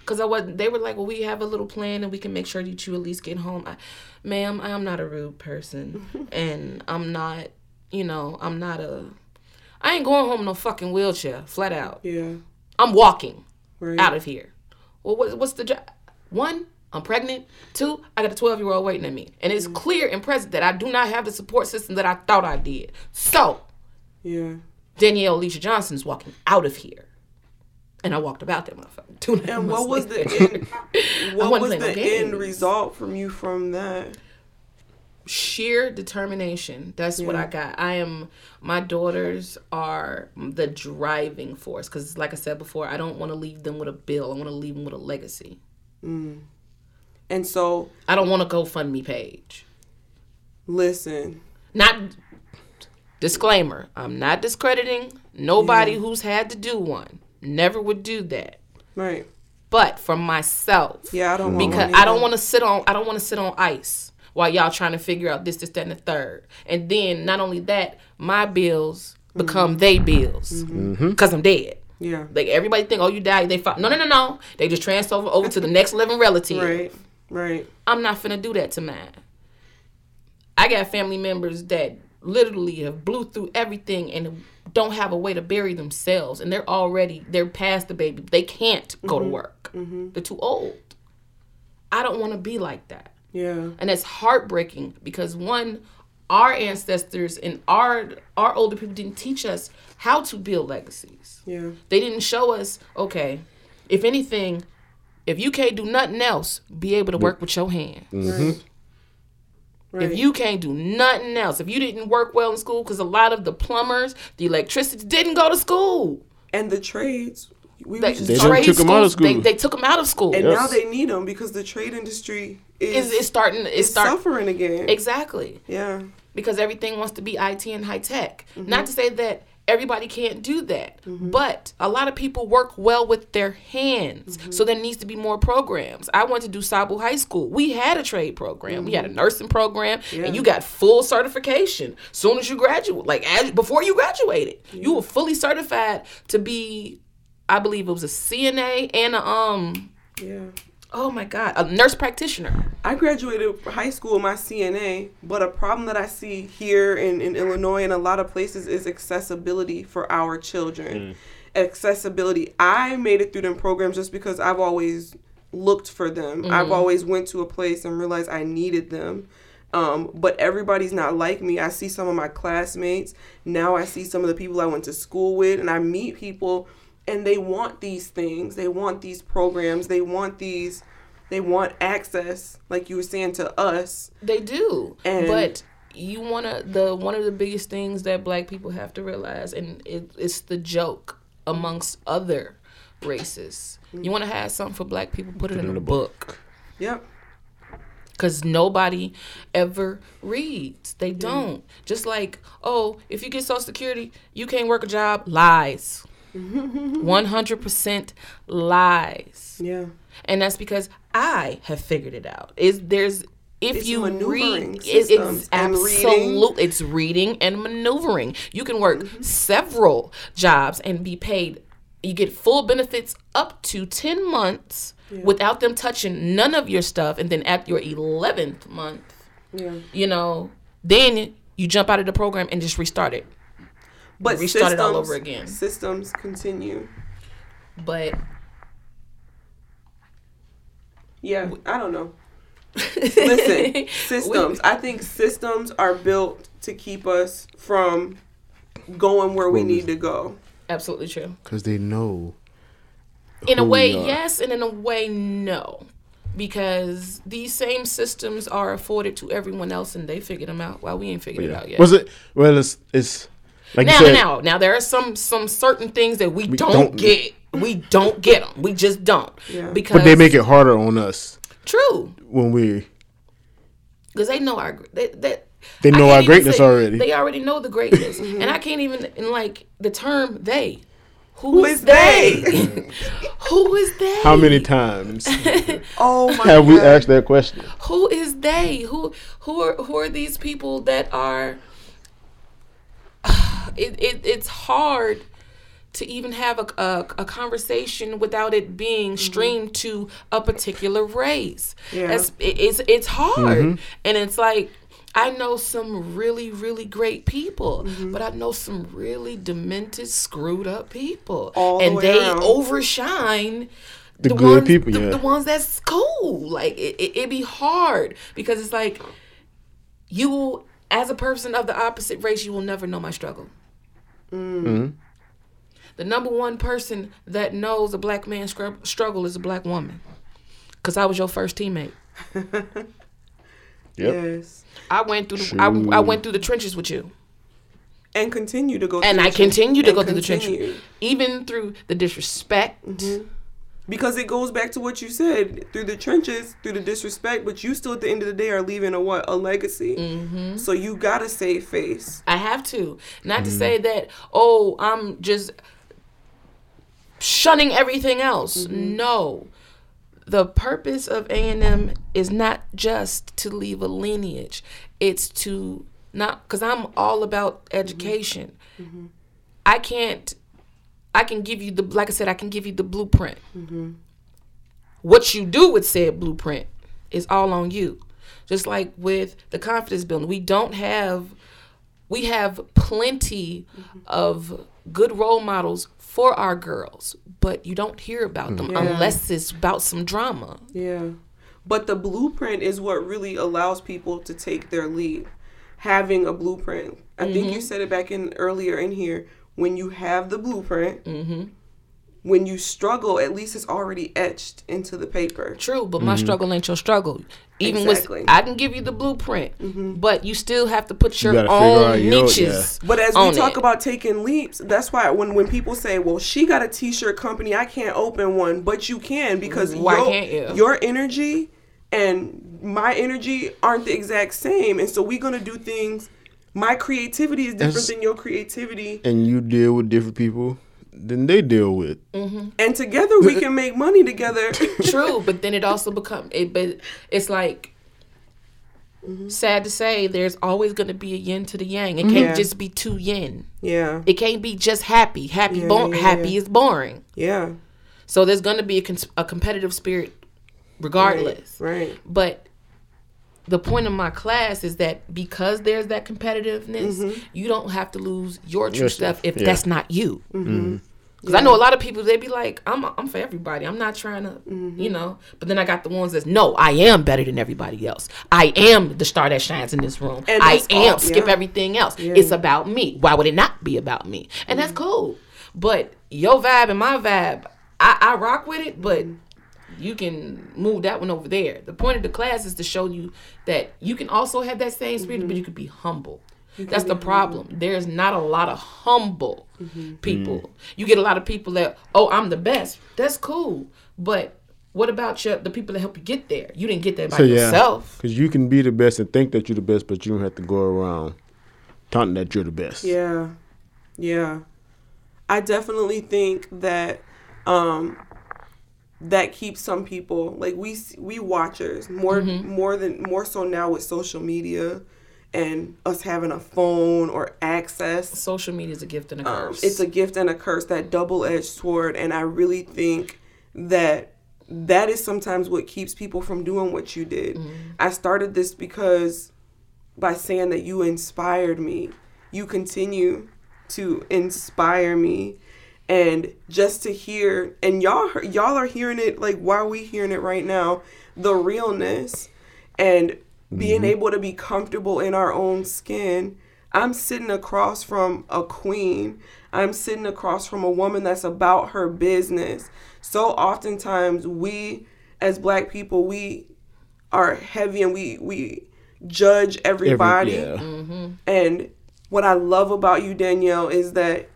Because I wasn't, they were like, well, we have a little plan and we can make sure that you at least get home. I, ma'am, I am not a rude person. and I'm not, you know, I'm not a, I ain't going home in no fucking wheelchair, flat out. Yeah. I'm walking Right. out of here. Well, what, what's the job? One, I'm pregnant. Two, I got a 12 year old waiting at me. And it's clear and present that I do not have the support system that I thought I did. So, Yeah. Danielle Alicia is walking out of here. And I walked about that motherfucker. Two and And what was later. the end? What was playing no the end result from you from that? sheer determination. That's what I got. I am. My daughters are the driving force because, like I said before, I don't want to leave them with a bill. I want to leave them with a legacy. Mm. And so, I don't want a GoFundMe page. listen. Not disclaimer. I'm not discrediting nobody who's had to do one. Never would do that. Right. But for myself, Yeah, I don't want because one I don't want to sit on I don't want to sit on ice while y'all trying to figure out this, this, that, and the third. And then not only that, my bills mm-hmm. become they bills mm-hmm. mm-hmm. because I'm dead. Yeah. Like everybody think, oh, you died. They fi-. no, no, no, no. They just transfer over, over to the next living relative. Right. Right. I'm not finna do that to mine. I got family members that literally have blew through everything and don't have a way to bury themselves, and they're already they're past the baby. They can't go to mm-hmm. work. Mm-hmm. They're too old. I don't want to be like that, Yeah. and it's heartbreaking because one, our ancestors and our our older people didn't teach us how to build legacies. Yeah. They didn't show us, okay, if anything, if you can't do nothing else, be able to work with your hands. Mm-hmm. Right. If you can't do nothing else, if you didn't work well in school, because a lot of the plumbers, the electricians didn't go to school. and the trades, we They, were just They talking- done took 'em out of schools, They, school. they took them out of school. and Yes. now they need them because the trade industry is It's, it's starting. It's is starting. suffering again. Exactly. yeah. because everything wants to be IT and high tech. Mm-hmm. Not to say that everybody can't do that, but a lot of people work well with their hands. Mm-hmm. So there needs to be more programs. I went to do Sabu High School. We had a trade program. We had a nursing program, Mm-hmm. Yeah. and you got full certification soon as you graduate. Like as, before you graduated, you were fully certified to be. I believe it was a CNA and a um Yeah. Oh my God, a nurse practitioner. I graduated high school with my CNA, but a problem that I see here in, in Illinois and a lot of places is accessibility for our children. Accessibility. I made it through them programs just because I've always looked for them. I've always went to a place and realized I needed them. Um, but everybody's not like me. I see some of my classmates. Now I see some of the people I went to school with, and I meet people, and they want these things. They want these programs. They want these. They want access, like you were saying to us. They do, And- but you wanna the one of the biggest things that black people have to realize, and it, it's the joke amongst other races. You want to have something for black people, put it in a book. Yep. Because nobody ever reads. They mm. don't. Just like, oh, if you get Social Security, you can't work a job. Lies. 100% lies. Yeah. And that's because I have figured it out. Is there's if It's you read, it, it's absolute. It's reading and maneuvering. You can work Mm-hmm. several jobs and be paid. You get full benefits up to ten months without them touching none of your stuff, and then at your eleventh month, Yeah. you know, then you jump out of the program and just restart it. But Restart it all systems- over again. Systems continue. But Yeah, I don't know. Listen, systems. I think systems are built to keep us from going where we need to go. absolutely true. because they know. in a who we way are. yes and in a way no because these same systems are afforded to everyone else and they figured them out while we ain't figured it out yet Was it? Well, it's it's like now said. now now there are some some certain things that we, don't, don't- get we don't get them we just don't Yeah. because But they make it harder on us true when we. because they know our they, they, They know our greatness say- already. They already know the greatness, mm-hmm. and I can't even in like the term they. Who is they? Who is they? How many times oh my have we asked that question? who is they who who are who are these people that are it, it it's hard to even have a, a, a conversation without it being mm-hmm. streamed to a particular race Yeah. That's- it- it's it's hard mm-hmm. and it's like I know some really, really great people, mm-hmm. but I know some really demented, screwed up people, All and way they around. overshine The good ones, people, the, yeah. the ones that's cool. Like it, it, it'd be hard because it's like you, as a person of the opposite race, you will never know my struggle. Mm-hmm. The number one person that knows a black man's scrub- struggle is a black woman, because I was your first teammate. Yep. Yes. I went through the, I, I went through the trenches with you, And continue to go. and through I continue to and go through the trenches, even through the disrespect. Because it goes back to what you said through the trenches, through the disrespect, but you still at the end of the day are leaving a what? A legacy. Mm-hmm. So you gotta save face. I have to. Not to mm-hmm. say that, oh, I'm just shunning everything else. Mm-hmm. No. The purpose of A&M is not just to leave a lineage. It's to not cuz I'm all about mm-hmm. education. I can't I can give you the like I said I can give you the blueprint. What you do with said blueprint is all on you. Just like with the confidence building, we don't have we have plenty of good role models for our girls, but you don't hear about them mm-hmm. unless it's about some drama. Yeah. But the blueprint is what really allows people to take their lead. Having a blueprint. I think you mm-hmm. said it back in earlier in here. When you have the blueprint, mm-hmm. when you struggle, at least it's already etched into the paper. True, but my mm-hmm. struggle ain't your struggle. Even Exactly. with I can give you the blueprint, mm-hmm. but you still have to put your gotta own out your- niches. But as we talk it. about taking leaps, that's why when when people say, "Well, she got a t-shirt company, I can't open one," but you can because Why your, can't you? your energy and my energy aren't the exact same, and so we're gonna do things. My creativity is different That's- than your creativity, And you deal with different people than they deal with. Mm-hmm. and together we can make money together. True, but then it also become it. But it's like mm-hmm. sad to say, there's always going to be a yin to the yang. It mm-hmm. can't Yeah. just be two yin. yeah, It can't be just happy. Happy, Yeah, bo- yeah, happy yeah. is boring. yeah, So there's going to be a, cons- a competitive spirit regardless. Right. But the point of my class is that because there's that competitiveness, mm-hmm. you don't have to lose your true Yourself, stuff if yeah. that's not you. Mm-hmm. Mm-hmm. Because I know a lot of people, they'd be like, I'm, I'm for everybody. I'm not trying to, you know. But then I got the ones that's, no, I am better than everybody else. I am the star that shines in this room. And I am. all- skip yeah. everything else. It's about me. Why would it not be about me? And that's cool. But your vibe and my vibe, I, I rock with it, but you can move that one over there. The point of the class is to show you that you can also have that same spirit, but mm-hmm. you could be humble. That's the problem. There's not a lot of humble mm-hmm. people. Mm. You get a lot of people that, oh, I'm the best. That's cool. But what about your, the people that help you get there? You didn't get there by So yeah, yourself. because you can be the best and think that you're the best, but you don't have to go around taunting that you're the best. Yeah. Yeah. I definitely think that um that keeps some people like we we watchers more more than more so now with social media and us having a phone or access. Social media is a gift and a um, curse. it's a gift and a curse that double-edged sword and i really think that that is sometimes what keeps people from doing what you did. I started this because by saying that you inspired me you continue to inspire me and just to hear and y'all y'all are hearing it like why are we hearing it right now the realness and being mm-hmm. able to be comfortable in our own skin. I'm sitting across from a queen. I'm sitting across from a woman that's about her business. So oftentimes we as black people we are heavy and we we judge Every- everybody yeah. Mm-hmm. and what I love about you, Danielle, is that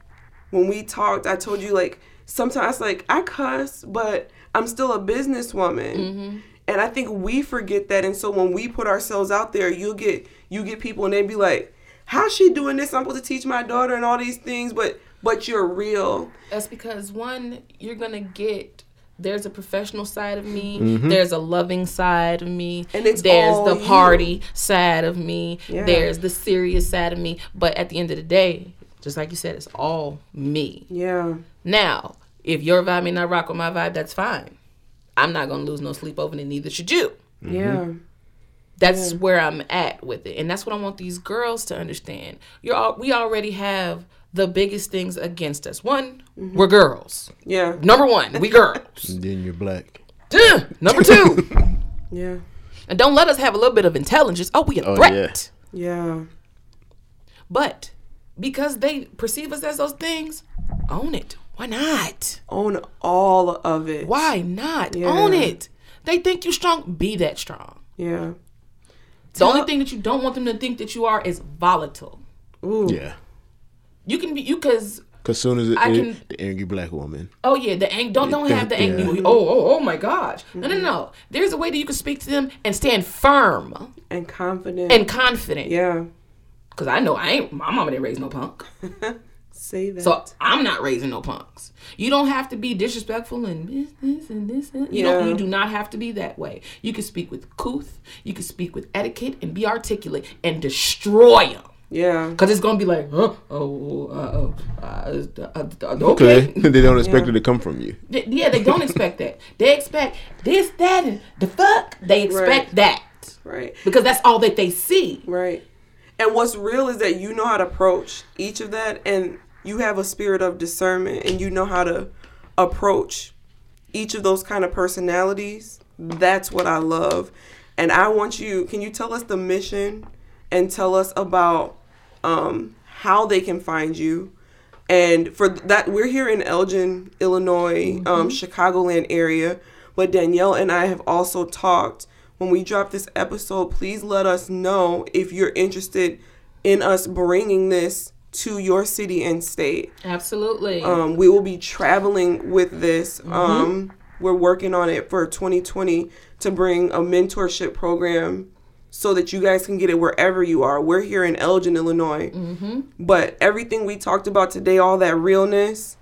when we talked, I told you like sometimes like I cuss, but I'm still a businesswoman. Mm-hmm. And I think we forget that. And so when we put ourselves out there, you'll get you get people and they be like, How's she doing this? I'm supposed to teach my daughter and all these things, but but you're real. That's because one, you're gonna get there's a professional side of me, mm-hmm. there's a loving side of me, And it's there's all the you. party side of me, Yeah. there's the serious side of me. But at the end of the day, just like you said, it's all me. Yeah. Now, if your vibe may not rock with my vibe, that's fine. I'm not gonna lose no sleep over it, neither should you. Yeah. Mm-hmm. That's where I'm at with it, and that's what I want these girls to understand. You're all, we already have the biggest things against us. One, mm-hmm. we're girls. Yeah. Number one, we girls. And then you're black. Duh. Number two, Yeah. and don't let us have a little bit of intelligence. Oh, we a Oh, threat. Yeah. But because they perceive us as those things, own it. Why not? Own all of it. Why not? Yeah. Own it. They think you strong. Be that strong. Yeah. The only thing that you don't want them to think that you are is volatile. Ooh. Yeah. You can be you because Cause soon as it, I it- can- the angry black woman. oh yeah the ang- don't don't have the angry Yeah. oh oh oh my gosh no no no there's a way that you can speak to them and stand firm And confident. and confident yeah. Because I know I ain't my mama didn't raise no punk Say that. so I'm not raising no punks. You don't have to be disrespectful and business and this and you don't you do not have to be that way. You can speak with couth, you can speak with etiquette and be articulate and destroy them. yeah. Cause it's gonna be like, huh? Oh, uh, oh, uh, uh, uh, Okay. okay. they don't expect Yeah. it to come from you. Th- yeah, they don't expect that. They expect this, that, and the fuck. They expect Right. that Right. because that's all that they see. Right. And what's real is that you know how to approach each of that and you have a spirit of discernment and you know how to approach each of those kind of personalities. That's what I love. And I want you, can you tell us the mission and tell us about um, how they can find you? And for that, we're here in Elgin, Illinois, um, Chicagoland area. But Danielle and I have also talked. When we drop this episode, please let us know if you're interested in us bringing this to your city and state. Absolutely. Um, we will be traveling with this. Um, we're working on it for 2020 to bring a mentorship program so that you guys can get it wherever you are. We're here in Elgin, Illinois. But everything we talked about today, all that realness,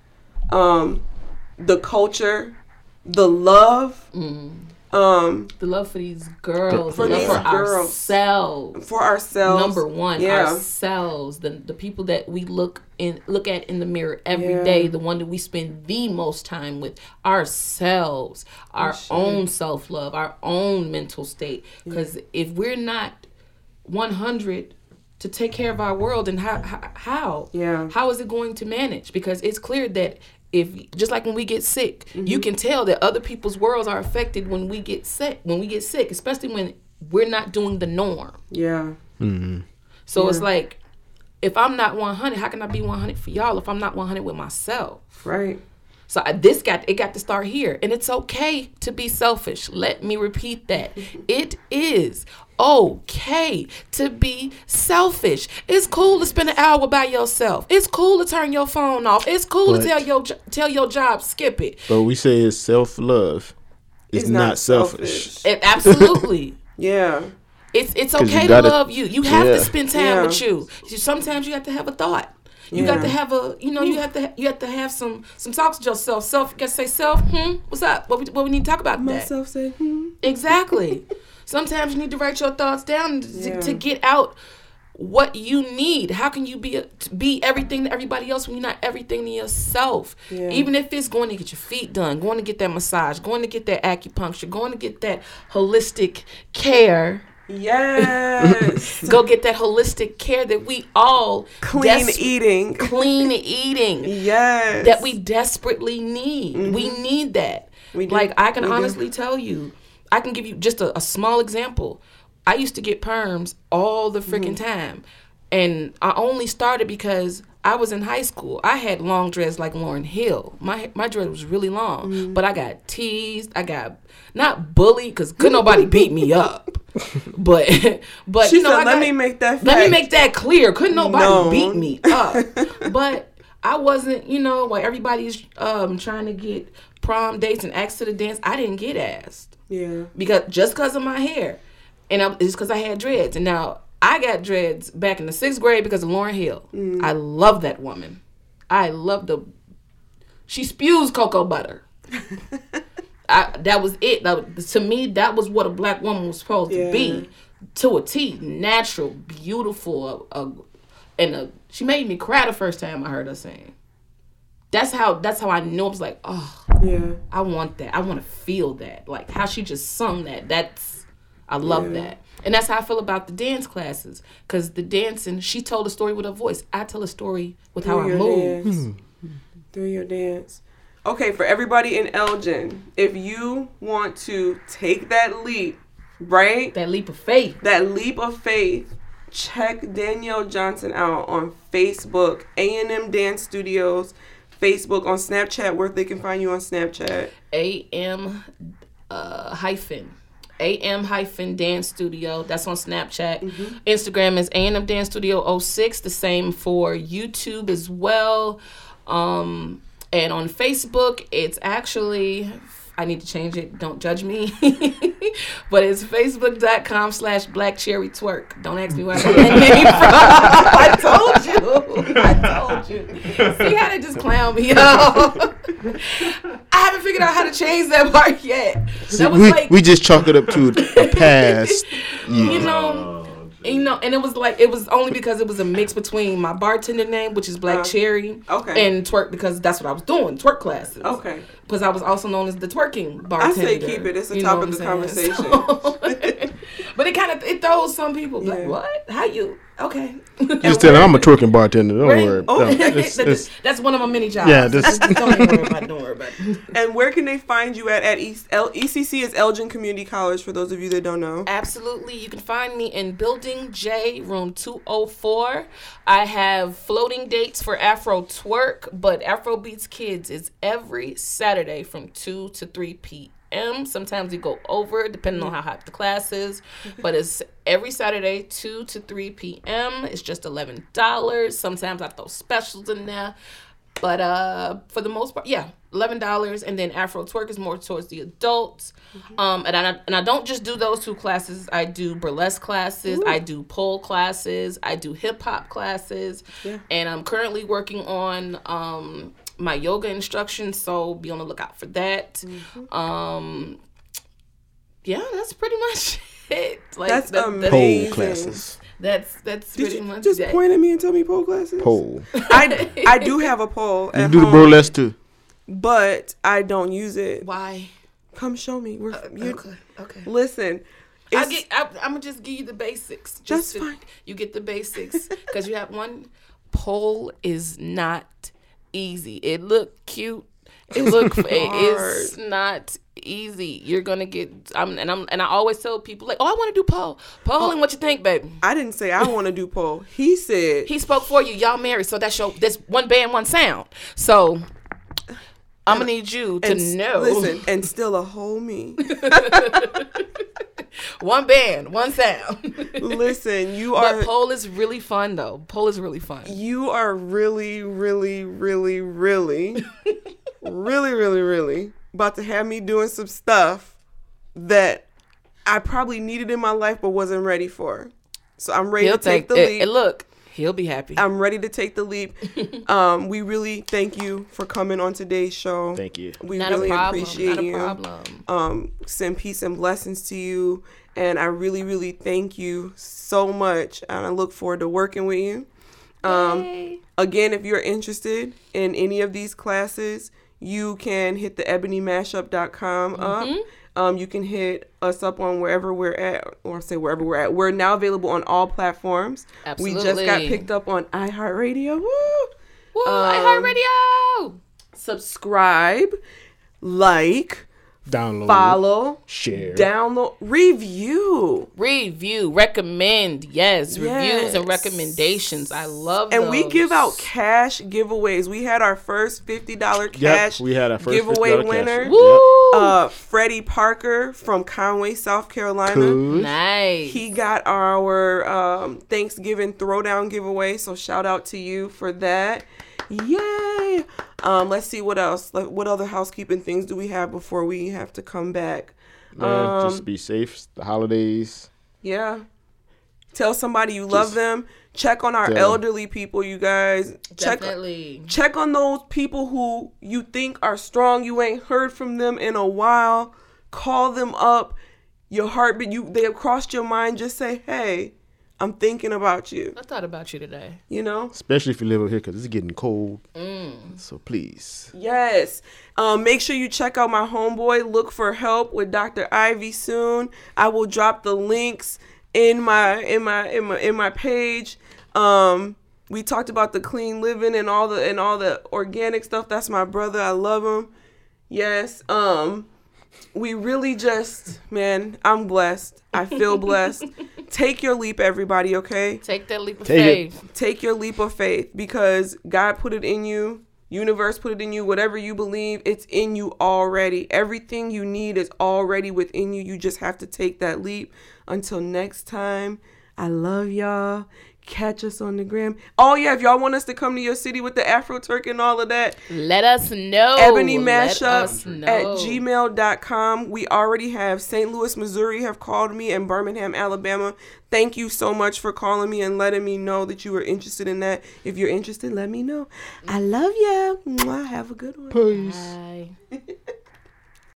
um, the culture, the love, Um, The love for these girls, For the love these for girls. ourselves. for ourselves. Number one, Yeah. ourselves, the the people that we look in look at in the mirror every Yeah. day, the one that we spend the most time with, ourselves, our own self love, our own mental state. Because if we're not one hundred to take care of our world, and how how how Yeah. how is it going to manage? Because it's clear that if just like when we get sick, you Mm-hmm. can tell that other people's worlds are affected when we get sick. When we get sick, especially when we're not doing the norm. Yeah. So it's like, if I'm not 100, how can I be 100 for y'all if I'm not 100 with myself? Right. So I, this got it got to start here, and it's okay to be selfish. Let me repeat that. Mm-hmm. It is okay to be selfish. It's cool to spend an hour by yourself. It's cool to turn your phone off. It's cool But- to tell your tell your job skip it. But we say it's self love. It's, It's not, selfish. It, absolutely. Yeah. It's it's you okay gotta- to love you. You have Yeah. to spend time Yeah. with you. You- Sometimes you have to have a thought. You got to have a, you know, you have to you have to have some some talks with yourself. Self, you got to say self. Hmm, what's up? What we what we need to talk about today? Myself said, hmm. Exactly. Sometimes you need to write your thoughts down to, Yeah. to get out what you need. How can you be a, be everything to everybody else when you're not everything to yourself? Yeah. Even if it's going to get your feet done, going to get that massage, going to get that acupuncture, going to get that holistic care. Yes. Go get that holistic care that we all Clean des- eating. clean eating Yes. that we desperately need. We need that. Mm-hmm. We do. Like I can We do. honestly tell you, I can give you just a, a small example. I used to get perms all the freaking Mm-hmm. time, and I only started because I was in high school. I had long dreads like Lauryn Hill. My my dread was really long, Mm-hmm. but I got teased. I got not bullied because could nobody beat me up. But but She you know said, "Let me make that let me make that clear. Couldn't nobody No. beat me up. but I wasn't, you know, while everybody's um trying to get prom dates and asked to the dance, I didn't get asked Yeah. because just because of my hair, and I, it's because I had dreads. And now I got dreads back in the sixth grade because of Lauryn Hill. Mm. I love that woman. I love the. She spews cocoa butter. I, that was it. That, to me, that was what a black woman was supposed Yeah. to be, to a T. Natural, beautiful, uh, uh, and uh, she made me cry the first time I heard her sing. That's how. That's how I knew. I was like, oh, Yeah. I want that. I want to feel that. Like how she just sung that. That's I love Yeah. that. And that's how I feel about the dance classes. Cause the dancing, she told a story with her voice. I tell a story with how I Through your move. dance. Through your dance. Okay, for everybody in Elgin, if you want to take that leap, right? That leap of faith. that leap of faith check danielle johnson out on facebook a&m dance studios facebook on snapchat where they can find you on snapchat AM uh, hyphen. AM hyphen dance studio. That's on Snapchat. Instagram is AM dance studio 06. The same for YouTube as well. Um, and on Facebook, it's actually I need to change it. Don't judge me. but it's facebook.com slash black cherry twerk. Don't ask me where I got that name from. I told you. I told you. See how they just clown me out. I haven't figured out how to change that part yet. That was we, like we just chalk it up to a past. you year. know, and, you know, and it was like it was only because it was a mix between my bartender name, which is Black Uh, Cherry, okay. and twerk because that's what I was doing, twerk classes. okay Because I was also known as the twerking bartender. i say keep it it's the you top of the saying? conversation So- but it kind of it throws some people Yeah. like, what? How you? Okay. Just tell them I'm a twerking bartender. Don't Right? worry. Oh, No, that's- it's- it's- that's one of my many jobs. Yeah, this- don't worry about. it, Don't worry about. it. and where can they find you at at East, L- ecc is elgin community college for those of you that don't know Absolutely. You can find me in Building J, room 204. I have floating dates for Afro Twerk, but Afro Beats Kids is every Saturday from 2 to 3 p.m. Sometimes we go over, depending on how hot the class is, but it's every Saturday, 2 to 3 p.m. It's just $11. Sometimes I throw specials in there. But uh, for the most part, yeah, eleven dollars, and then Afro Twerk is more towards the adults. Um, and I and I don't just do those two classes. I do burlesque classes, I do pole classes, I do hip hop classes, Yeah. and I'm currently working on um my yoga instruction. So be on the lookout for that. Um, yeah, that's pretty much it. Like That's that- amazing. Pole classes. That's that's Did pretty you much just that. point at me and tell me pole classes? Pole. I, I do have a pole You at do the burlesque too. but I don't use it. Why? Come show me. We're, you, okay, okay. Listen, I it's, get. I, I'm gonna just give you the basics. That's Just to- fine. You get the basics because you have one. Pole is not easy. It look cute. It look. it is not easy. You're gonna get. I'm and I'm and I always tell people like, oh, I want to do pole. Pole oh. and what you think, baby? I didn't say I want to do pole. He said He spoke for you. Y'all married, so that's your. That's one band, one sound. So. I'm gonna need you to and s- know. Listen, and still a whole me. one band, one sound. listen, you are but pole is really fun though. Pole is really fun. you are really, really, really, really, really, really, really about to have me doing some stuff that I probably needed in my life but wasn't ready for. So I'm ready He'll to take take the it, leap. it- Look, he'll be happy. I'm ready to take the leap. um, we really thank you for coming on today's show. Thank you. We Not really a problem. appreciate Not a you. problem. Um, send peace and blessings to you. And I really, really thank you so much. And I look forward to working with you. Um, Yay. again, if you're interested in any of these classes, you can hit the ebonymashup.com up. Um, you can hit us up on wherever we're at, or say wherever we're at. We're now available on all platforms. We just got picked up on iHeartRadio. Woo! Woo, Um, iHeartRadio. Subscribe, like, Download. follow, Share. download, review. Review, recommend, yes, reviews and recommendations. I love And we give out cash giveaways. We had our first fifty dollar cash we had our first giveaway $50 cash. winner. Woo! Uh, Freddie Parker from Conway, South Carolina. Cool. nice. He got our um, Thanksgiving throwdown giveaway, so shout out to you for that. Yay! Um, let's see what else. Like, what other housekeeping things do we have before we have to come back? Man, Um, just be safe. It's The holidays. Yeah. Tell somebody you love them. Check on our tell 'em. elderly people, you guys. Check Definitely. check on those people who you think are strong. You ain't heard from them in a while. Call them up. Your heartbeat, you they have crossed your mind. Just say, "Hey, I'm thinking about you." I thought about you today. You know. Especially if you live over here because it's getting cold. Mm. So please. Yes. Um, make sure you check out my homeboy. Look for help with Dr. Ivy soon. I will drop the links in my in my in my in my page. Um, we talked about the clean living and all the and all the organic stuff. That's my brother. I love him. Yes. Um, we really just man, I'm blessed. I feel blessed. Take your leap, everybody. Okay Take that leap of Take it. faith. take your leap of faith because God put it in you. Universe put it in you. Whatever you believe, it's in you already. Everything you need is already within you. You just have to take that leap. Until next time, I love y'all. Catch us on the gram. Oh yeah, if y'all want us to come to your city with the Afro Twerk and all of that, Let us know. ebony Let mashup us at know. gmail.com we already have st louis missouri have called me and birmingham alabama thank you so much for calling me and letting me know that you were interested in that if you're interested let me know i love you Mwah. have a good one Peace. Bye.